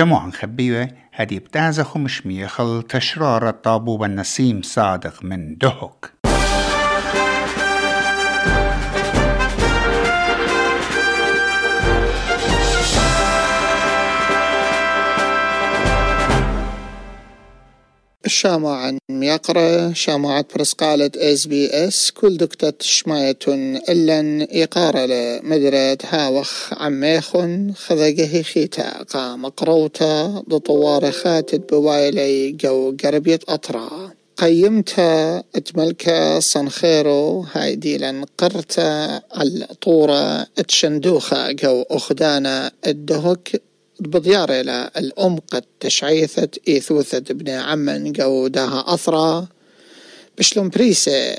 شموعا خبيوة هدي بتعزة خمش ميخل تشرار الطابوب النسيم صادق من دهك. شامعا يقرأ شامعة برسقالة إس بي إس كل دكتة شمايتون إلا إقارة مدرة هاوخ عميخن خذقه خيتا قام قروتا دطوار خاتت بوايلي جو قربية أطرا. قيمتا أتملكا صنخيرو هاي ديلا قرتا الطورة أتشندوخا جو أخدانا الدهك بديار إلى الأم قد تشعيثت إيثوثت ابن عمن قودها أثرى. بشلون بريسة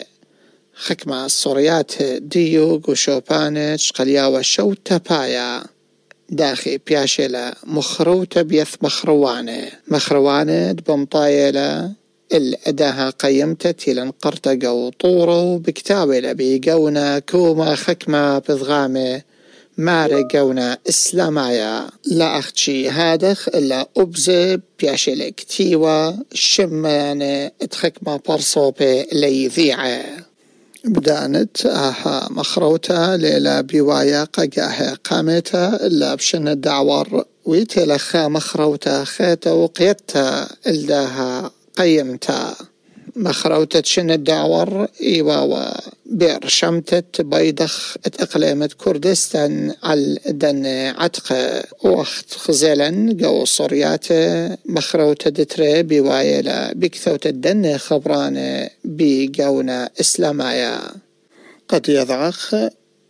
خكمة الصوريات ديو وشوبانتش قلياوة شو تبايا داخي بياشيلا مخروتة بيث مخروانة. مخروانة بمطايلة الأداها قيمتة تيلن قرطة قو طورو بكتاوي بيقونا كوما خكمة بضغامة مارقونا إسلامايا لا أختشي هادخ إلا أبزي بياشلك تيوا شمانة اتخكما برصوبي ليذيعة بدانت آها مخروتا ليلا بيوايا قاقاه قامتا إلا بشن الدعور ويتلخا مخروتا خيتا وقيتا إلداها قيمتا مخروتة شن الدعور إيوا بير شمتت بيدخ إقليمة كردستان على دن عتق وقت خزيلا جو صريات مخروتة دتري بوايلا بكثوت الدن خبران بجونا إسلامايا. قد يضعخ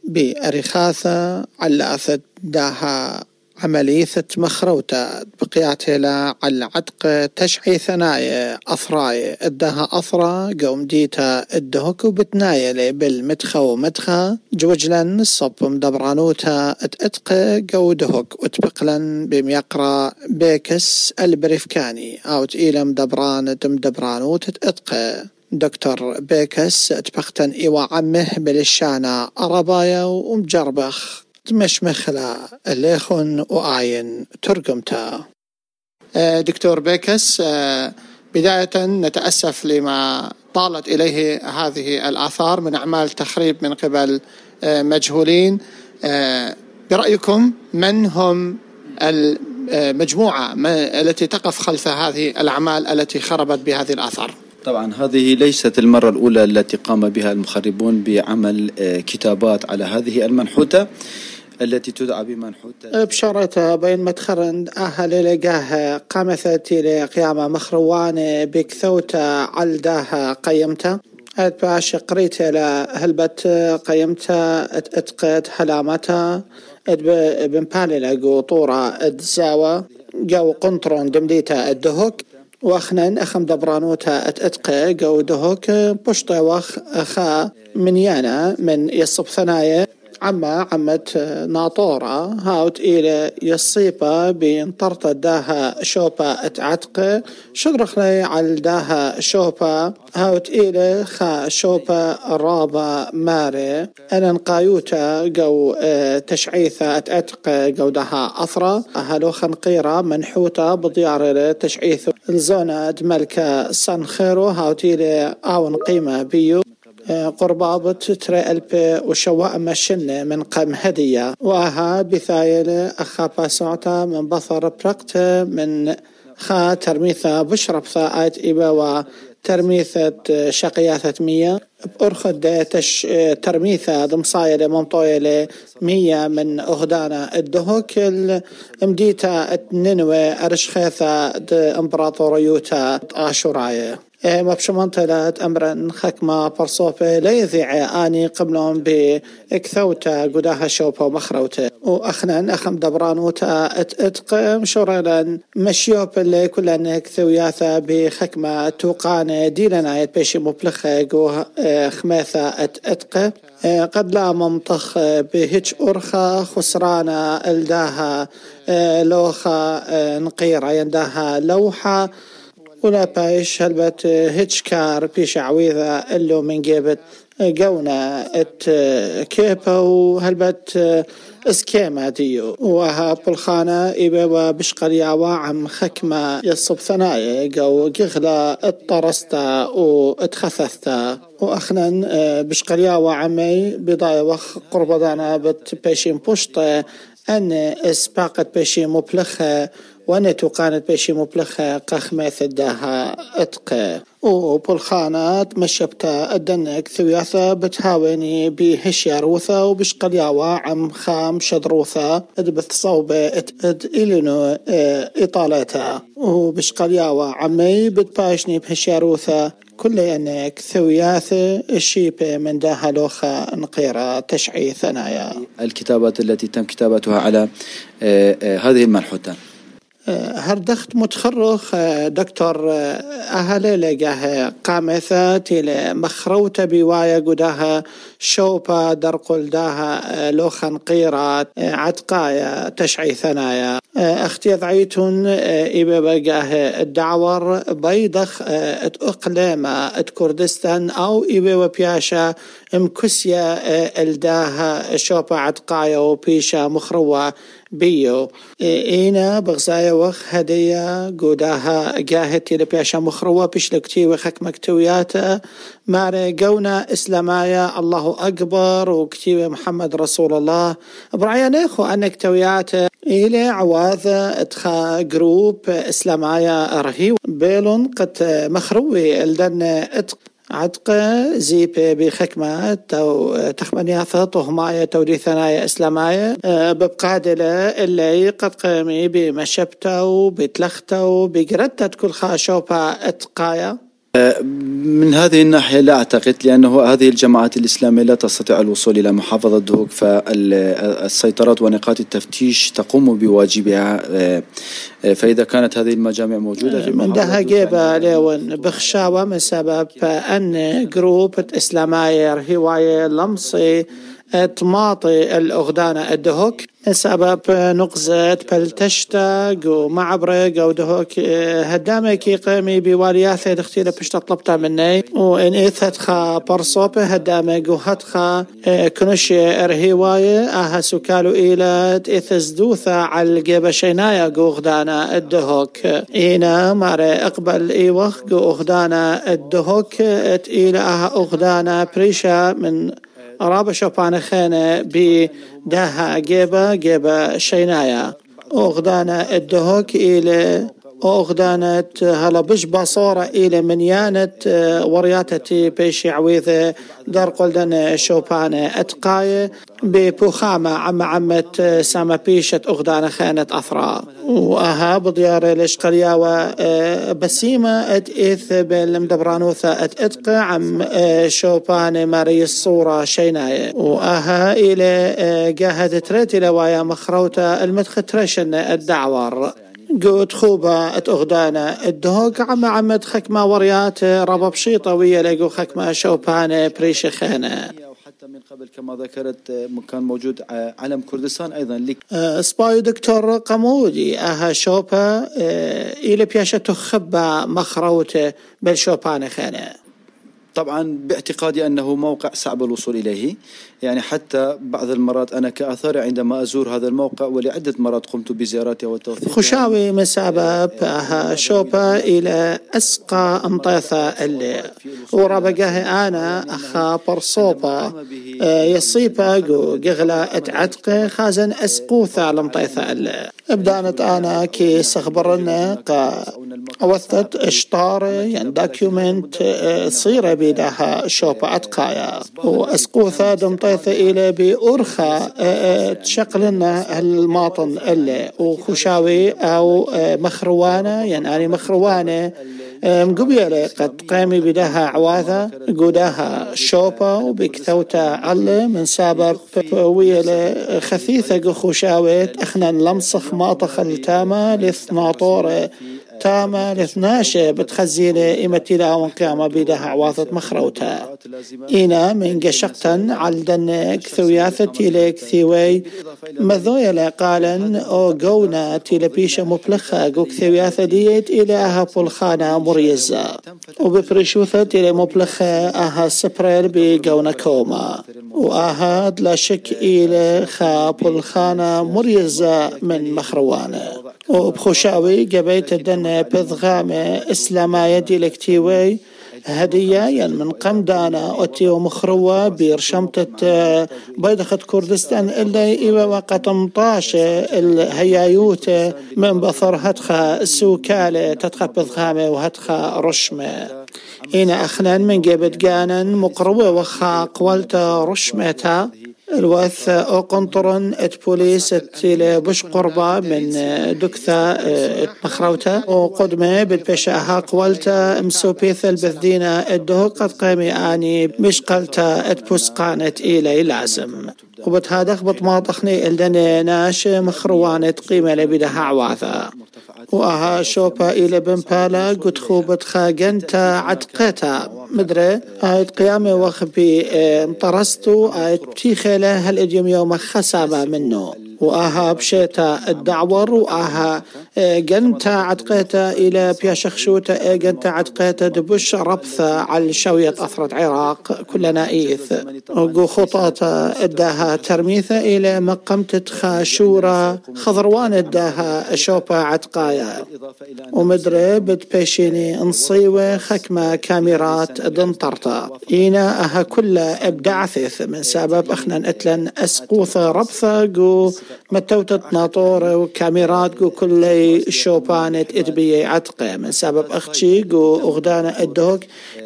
بأريخاثة على أثد داها عملية مخروتة بقياتها لا على عتق تشعي ثنايا أثراي إدها أثرى قوم ديتا إدهك وبتنايا بالمدخة ومدخة. جوجلا صب مدبرانوتا اتقى قو دهك وتبقلا بميقرا. بيكس البريفكاني أو تئيلم دبران مدبرانوت اتقى دكتور بيكس تبختن إيوا عمه بالشانا أربايا ومجربخ. مش مخلا الليخون وآين ترجمتا آه، دكتور بيكس آه، بداية نتأسف لما طالت إليه هذه الآثار من أعمال تخريب من قبل آه، مجهولين. برأيكم من هم المجموعة التي تقف خلف هذه الأعمال التي خربت بهذه الآثار؟ طبعا هذه ليست المرة الأولى التي قام بها المخربون بعمل كتابات على هذه المنحوتة التي تدعى بمنحوتة. بشرتها بين مدخرن أهل لقاه قامثت لقيامة مخروانة بكثوتا علداها قيمتا أد باش قريت هلبت قيمتا اتقد حلامتا اد بمبالي لقو طورة ادزاوة جو قنطرون دمديتا الدهوك. واخنن اخم دبرانوتا اتقى جو دهوك بشطة واخ اخا من يانا من يصب ثنايا عما عمت ناطورة. هاوت إلى يصيبا بين طرطة داها شوبا أتعتق. شدرخ لي على داها شوبا. هاوت إلى خا شوبا رابا ماري. أنا نقايوتا جو آه، تشعيثة أتعتق جو داها أثرة. هلو خنقيرة منحوتة بديار تشعيث الزونة ملكة سانخيرو. هاوت إلى آون قيمة بيو. قربابة ترى ألب وشواء مشن من قم هدية. وها بثايل أخا باسوعتا من بصر برقت من خا ترميثة بشرب ثاءات إبا ترميثة شقياثة مية. بأرخد تش ترميثة ضمصايلة ممطويلة مية من أغدانا الدهوك. مديتا ننوى أرشخيثة إمبراطوريوتا آشوراية. إيه، مبشمنطلت أمرا خكما برصوبة ليذيع آني قبلهم بكثوتا قداها شوبا ومخروتا وأخنا أخم دبرانوتا اتق مشورلا مشيوب اللي كلنا كثوياثا بخكمة توقان ديلنا بيشي مبلخة جو إيه، خماثة اتق إيه، قد لا ممطخ بهج أرخا خسرانا إلداها لوخا نقيرة ينداها لوحة ولا بايش هلبت هيتش كار بيش عويذة اللو من جيبت قونا إت كيبا وهلبت اسكيما ديو. وها بالخانة بشقر ياوا عم خكمة يصب ثنايا قو قغلا اتطرستا وإتخثثتا. واخنا بشقر عمي بضايا وخ قربضانا بت بيشين بوشطة أن اسباقت بيشي مبلخة. ونتو قانت بيشي مبلخة قخ ميثداها اتقى وبالخانات مشبتا الدنك ثوياثا بتهاوني بهشيار وثا وبشقلياوا عم خام شدروثا. ادبث صوبة إد إلينو آه إطالتا وبشقلياوا عمي بتباشني بهشياروثا كل أنك ثوياثة الشيبة من داها لوخا نقيرة تشعي ثنايا. الكتابات التي تم كتابتها على آه آه هذه المنحوتة هردخت متخرخ دكتور أهل لقاه قامثة تيل مخروتة بوايا قداها شوبا درقل داها لوخن قيرات عتقايا تشعي ثنايا أختي ضعيتون إبا بقاه الدعور بيضخ اقليمة كردستان أو إبا وبياشا مكسيا الداها شوبا عتقايا وبيشا مخروة بيو. إينا بغزايا وخ هدية قوداها قاهتي لبياشا مخروة بشلكتي وخك مكتوياتا. ماري قونا إسلامايا الله أكبر وكتيب محمد رسول الله. إخو أنك توياتا إلى عواذة إتخا جروب إسلامايا رهيو. بيلون قد مخروي إلدن إتق عتق زيب بخكمة تو تخمنياثة طهماية تودي ثنايا إسلاماية ببقادلة اللي قد قامي بمشبتة بتلخته بقردة كل خاشوبة إتقايا. من هذه الناحية لا أعتقد لأنه هذه الجماعات الإسلامية لا تستطيع الوصول إلى محافظة دهوك فالسيطرات ونقاط التفتيش تقوم بواجبها فإذا كانت هذه المجامع موجودة في من ده جيبة لون بخشاوة من سبب أن جروب إسلامية هواية لمصي تماطي الأغدانة الدهوك سبب نقزة بلتشتا جو معبرة جو دهوك هدامة كي قيمي بوالياثة دختيلة بشتا طلبتا مني. وإن إيثت خا برصوبة هدامة جو هتخا كنشي إرهيواية آها سكالو إيلات إيثس دوثا على الجيبة شينايا جو غدانا الدهوك إينا ماري أقبل إيوخ جو غدانا الدهوك إيلا آها أغدانا بريشا من رابع شوبان خانة بداها جيبة جيبة شينايا أغدانا الدهوك إلى أغدانة هلا بش بصورة إلى منيانة ورياتتي بيشي عويذة دار قلدن شوبانة أتقاية ببوخامة عم عمت سما بيشة أغدانة خانة أثرا وأها بديار الإشقلياوة بسيمة أد إث بالمدبرانوثة أد إتقى عم شوبانة ماري الصورة شيناية وأها إلى جاهد تريتي لوايا مخروتة المدخترشن الدعور. قوت خوبة أتأغدانا. الدهوك عم عمد خكمة وريات ربا بشيطة ويا لقو خكمة شوبانة بريش خانة. حتى من قبل كما ذكرت كان موجود علم كردستان أيضا. لك سبايو دكتور قمودي أها شوبا إلى بياشة تخبى مخروتة بالشوبانة خانة. طبعا باعتقادي أنه موقع صعب الوصول إليه. يعني حتى بعض المرات أنا كأثار عندما أزور هذا الموقع ولعدة مرات قمت بزيارته وتوثيقه خشاوي من سبب شوبا إلى أسقى امطيثة اللي وربقه أنا أخا برصوبة يصيبا قغلا اتعتق خازن اسقوثة لمطيثة اللي بدانت أنا كي سخبرنا قا أوثت إشطار يعني دوكيومنت صيرة بيدها شوبا أتقايا. واسقوثة دمطيثة إلى بأرخى تشقلنا الماطن اللي وخشاوي أو مخروانة يعني اني مخروانة. مقبيلة قد قامي بدها عواثة قداها شوبا وبكثوتا على من سبب ويلة خثيثة خشاوت اخنا لمصخ ماطخ التامة لثناطورة تاما الاثناش بتخزيلة إمتلا وانقيامة بيدها عواثة مخروتا إينا من قشقتا علدن كثوياثة تيلي كثيوي مذويا قالن أو قونا تيلي بيشا مبلخة قو كثوياثة ديت أها بولخانة مريزة وبفرشوثة تيلي مبلخة أها سبرير بقونا كوما. وآها لا شك إلى خا بولخانة مريزة من مخروانة. وبخوشاوي قبيت الدنيا بذغامة إسلاما يدي لكتيوي هدية يعني من قمدانا أوتي ومخروة بيرشمتة بيدخة كردستان إلا إيوا وقت مطاش الهيايوت من بثر هتخا سوكالة تتخا بذغامة وهتخا رشمة إنا أخنان من جبت جانا مقروة وخا قولتا رشمتا. الوث أو قنطرن إت بوليس ات بش قربة من دكثة ات مخروتا وقدمة بالبشاها قولتا مسو بيثل بثدينا إدهو قد قيمي آني مش قلتا إت بوسقانت إلي لازم. وبتهادخ بطماطخني الدني ناش مخروانة قيمة لبدها عواثا وأها شوبا إلى بمبالا قد خوبت خاجنتا عتقتا. مدري آيت قيامة وخبي مطرستو آيت بتيخيلة هل إديوم يوم خسامة منه؟ وآها بشيتا الدعور وآها جنتا عتقيتا إلى بياشخشوتا جنتا عتقيتا دبش ربثة على شوية أثرة عراق كلنا إيث. وقو خطاتا إداها ترميثة إلى مقمتة خاشورة خضروان إداها شوبا عتقايا. ومدري بتبيشيني انصيوة خكمة كاميرات دنطرتا إينا أها كلها ابدعثث من سبب اخنا إتلن أسقوثة ربثة قو متوتة ناطورة وكاميرات قو شوبانت اتبي عتقة من سبب اختشي قو اغدانا ادوك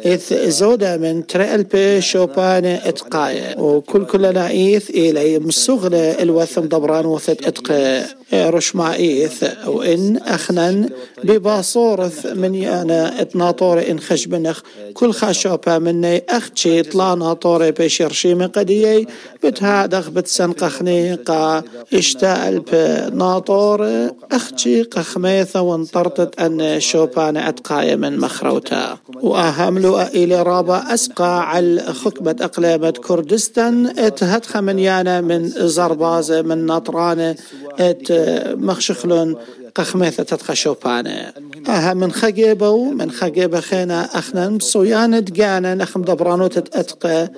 اذ زودة من تريل بي شوبانة اتقاية وكل كلنا ايث الي مسوغلة الوثم دبران وثت اتقى رشمائيث وإن أخنا بباصورث من يانا اتناطور إن خشبنخ كل خشوبة مني أختشي طلا ناطوري بشرشي من قديي بتهادخ بتسنقخني قا. اشتاء بناطور أختشي قخميثة وانطرتت أن شوبان أتقايا من مخروتا. وأهملو إلى رابا أسقى على خكبة أقلامة كردستان. اتهدخ من يانا من زربازة من نطرانة إت مخشخلون قخميثة تتخشوبانة أها من خجيبة من خجيبة خينا أخنا صويانة جانا نخم دبرانو تتأتقى.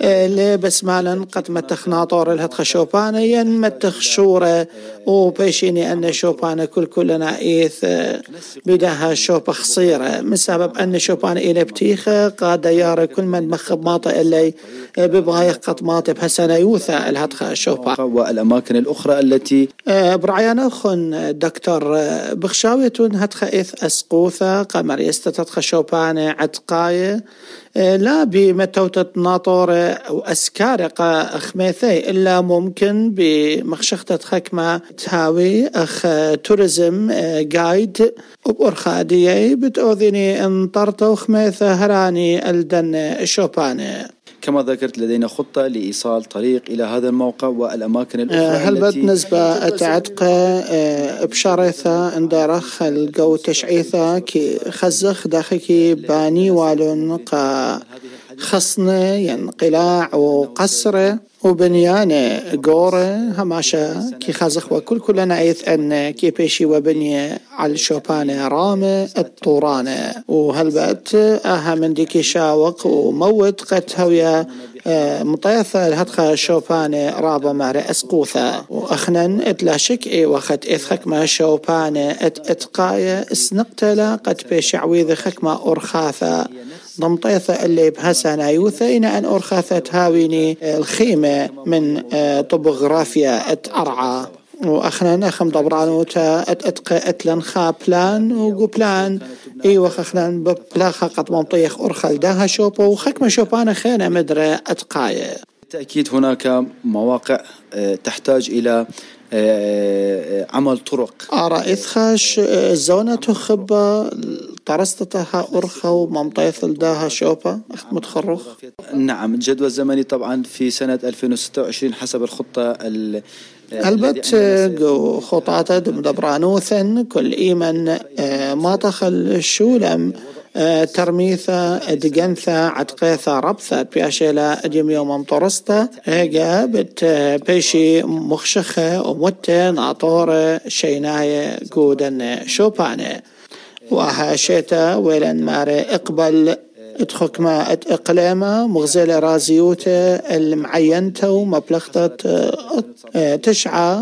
لي بس مالا قد ما تخناطور لها تخشوبانة ين ما تخشورة وبيشيني أن شوبانة كل كلنا إيث بداها شوبة خصيرة. من سبب أن شوبانة إلى بتيخة قاد يارا كل من مخب ماطة إلي ببغاية قد ماطة بهسنة يوثا الهتخة شوبا والأماكن الأخرى التي برعيان أخن دكتور بخشاويتون هتخ إث أسقوثة قمر يستتتخ شوبانة عتقاية. لا بمتوتة ناطورة وأسكارقة خميثي إلا ممكن بمخشختة خكمة تهاوي أخ توريزم جايد وبأرخادية بتأذيني انطرتو خميثة هراني ألدن شوبانة كما ذكرت لدينا خطة لإيصال طريق إلى هذا الموقع والأماكن الأخرى هل بد نسبة تعتقى بشارثة اندرخ الجو تشعيثة كي خزخ داخكي باني والون خصنة ينقلاع وقصرة وبنيانة قورة هماشا كي خزخ وكل كلنا عيث أن كي بيشي وبنية على الشوبانة رامة الطورانة وهلبت أها من ديكي شاوق وموت قد هويا مطيثة الهدخة شوبانة رابا ماري أسقوثة. وأخنن إتلا شك إي وقت إثخك ما شوبانة إت إتقاية اسنقتلا قد بيش عويذ خكما أرخاثة. ضمطيثة اللي بهسنا يوثة إن أن أرخاثة هاويني الخيمة من طبوغرافيا أت أرعى. وأخنا نخم دبرانو تا أت اتقى اتلن خا بلان وقو بلان. إي وخخنا بلاخا قد منطيخ أرخل داها شوبو وخكما شوبانا خينا مدري اتقاية بالتأكيد هناك مواقع تحتاج إلى عمل طرق. أرى إثخاش زونة خبة طرستها أرخة وممطيث داها شوبة أخت متخرخ نعم الجدول الزمني طبعا في سنة 2026 حسب الخطة البت خطاطة دبرانوثن كل إيمن آه، ما تخل الشولم آه، ترميثة دقنثة عتقيثة ربثة بياشيلا اديم يوم مطرستا ايجا بت بيشي مخشخة ومتة ناطورة شيناية قودن شوبانة. وها شيتا ويلن ماري اقبل ادخك ما اقليمة مغزلة رازيوته المعينته ومبلغته آه، تشعى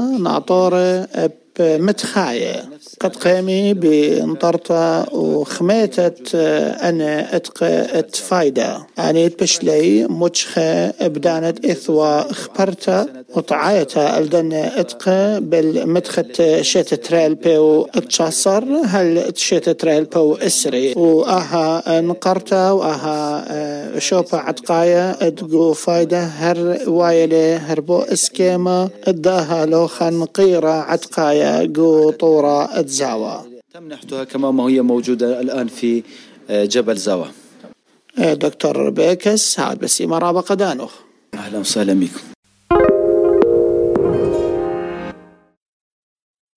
بمتخاية قد قيمي بانطرطة وخميتت أنا أتق اتفايدة يعني تبشلي متشخة بدانت إثوى خبرتا وطعايتا الدن أتق بالمتخت شيت بيو أتشاصر هل شيت بيو أسري. وآها نقرتا وآها آه، شوبا عتقايا أدقو فايدة هر وايلي هربو اسكيما أداها لو خان قيرة عتقايا قو طورة زاوا تمنحتها كما ما هي موجودة الآن في آه، جبل زاوا. دكتور بيكس هاد بسيمة رابقة دانوخ. أهلا وسهلا بكم.